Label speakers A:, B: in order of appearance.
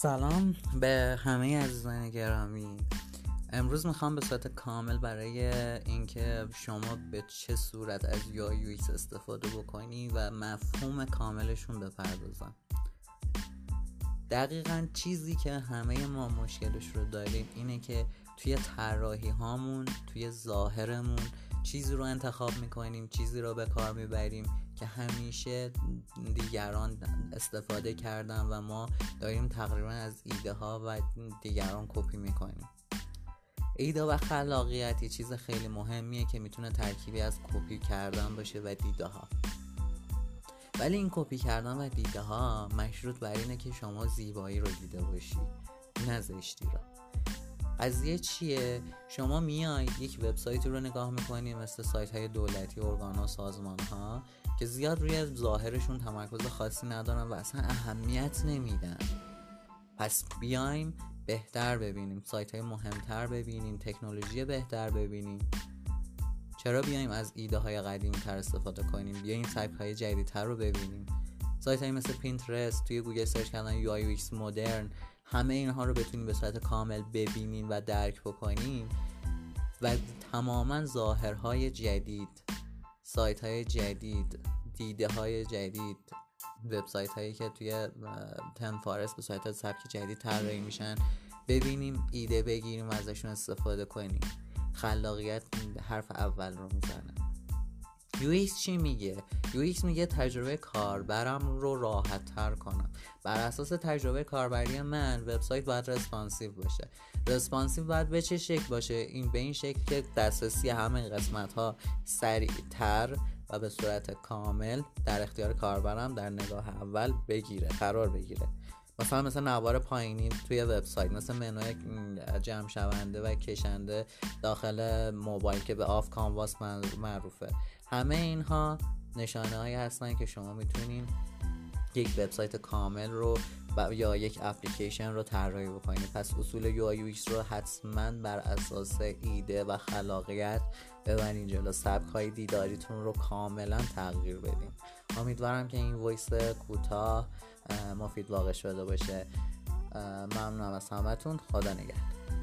A: سلام به همه عزیزان گرامی. امروز می‌خوام به صورت کامل برای اینکه شما به چه صورت از یا ایکس استفاده بکنی و مفهوم کاملشون بپردازم. دقیقا چیزی که همه ما مشکلش رو داریم اینه که توی طراحی هامون توی ظاهرمون چیزی رو انتخاب می‌کنیم چیزی رو به کار می‌بریم که همیشه دیگران استفاده کردن و ما داریم تقریبا از ایده ها و دیگران کپی می‌کنیم. ایده و خلاقیت چیز خیلی مهمیه که می‌تونه ترکیبی از کپی کردن باشه و دیده ها ولی این کپی کردن و دیده ها مشروط بر اینه که شما زیبایی رو دیده باشی نه زشتی رو. قضیه چیه؟ شما میاید یک وبسایتی رو نگاه می‌کنید مثل سایت های دولتی ارگان ها سازمان ها که زیاد روی ظاهرشون تمرکز خاصی ندارن و اصلا اهمیت نمیدن. پس بیایم بهتر ببینیم سایت های مهمتر ببینیم تکنولوژی بهتر ببینیم. چرا بیایم از ایده های قدیمی تر استفاده کنیم؟ بیایم سایت های جدیدتر رو ببینیم. سایت های مثل پینترست توی Google search کردن UI مدرن همه اینها رو بتونیم به صورت کامل ببینیم و درک بکنیم و تماما ظاهرهای جدید سایت های جدید دیده های جدید وبسایت هایی که توی تن فارست به صورت سبک جدید طراحی میشن ببینیم ایده بگیریم و ازشون استفاده کنیم. خلاقیت حرف اول رو می‌زنه. UX چی میگه؟ UX میگه تجربه کاربرم رو راحت تر کنم. بر اساس تجربه کاربری من وبسایت باید رسپانسیو باشه. رسپانسیو باید به چه شکل باشه؟ این به این شکل که دسترسی همه قسمت ها تر و به صورت کامل در اختیار کاربرم در نگاه اول بگیره قرار بگیره. مثلا مثل نوار پایینی توی وبسایت مثل منوی جمع شونده و کشنده داخل موبایل که به آف کانواس معروفه. همه اینها نشانه هایی هستن که شما می‌تونین یک وبسایت کامل رو یا یک اپلیکیشن رو طراحی بکنید پس اصول UI رو حتما بر اساس ایده و خلاقیت ببرین جلو. سبک های دیداریتون رو کاملا تغییر بدین. امیدوارم که این voice کوتاه مفید واقع شده باشه. ممنونم از همتون. خدا نگهدار.